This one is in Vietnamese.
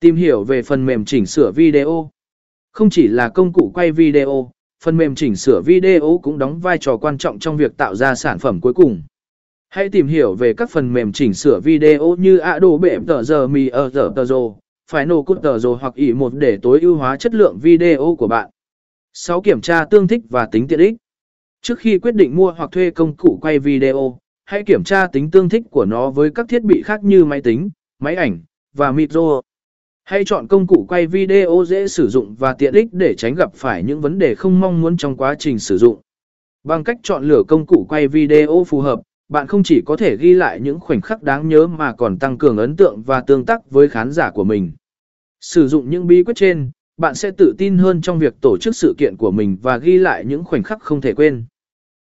Tìm hiểu về phần mềm chỉnh sửa video. Không chỉ là công cụ quay video, phần mềm chỉnh sửa video cũng đóng vai trò quan trọng trong việc tạo ra sản phẩm cuối cùng. Hãy tìm hiểu về các phần mềm chỉnh sửa video như Adobe Premiere giờ Final Cut Pro hoặc ỉ một để tối ưu hóa chất lượng video của bạn. 6. Kiểm tra tương thích và tính tiện ích. Trước khi quyết định mua hoặc thuê công cụ quay video, hãy kiểm tra tính tương thích của nó với các thiết bị khác như máy tính, máy ảnh và micro. Hãy chọn công cụ quay video dễ sử dụng và tiện ích để tránh gặp phải những vấn đề không mong muốn trong quá trình sử dụng. Bằng cách chọn lựa công cụ quay video phù hợp, bạn không chỉ có thể ghi lại những khoảnh khắc đáng nhớ mà còn tăng cường ấn tượng và tương tác với khán giả của mình. Sử dụng những bí quyết trên, bạn sẽ tự tin hơn trong việc tổ chức sự kiện của mình và ghi lại những khoảnh khắc không thể quên.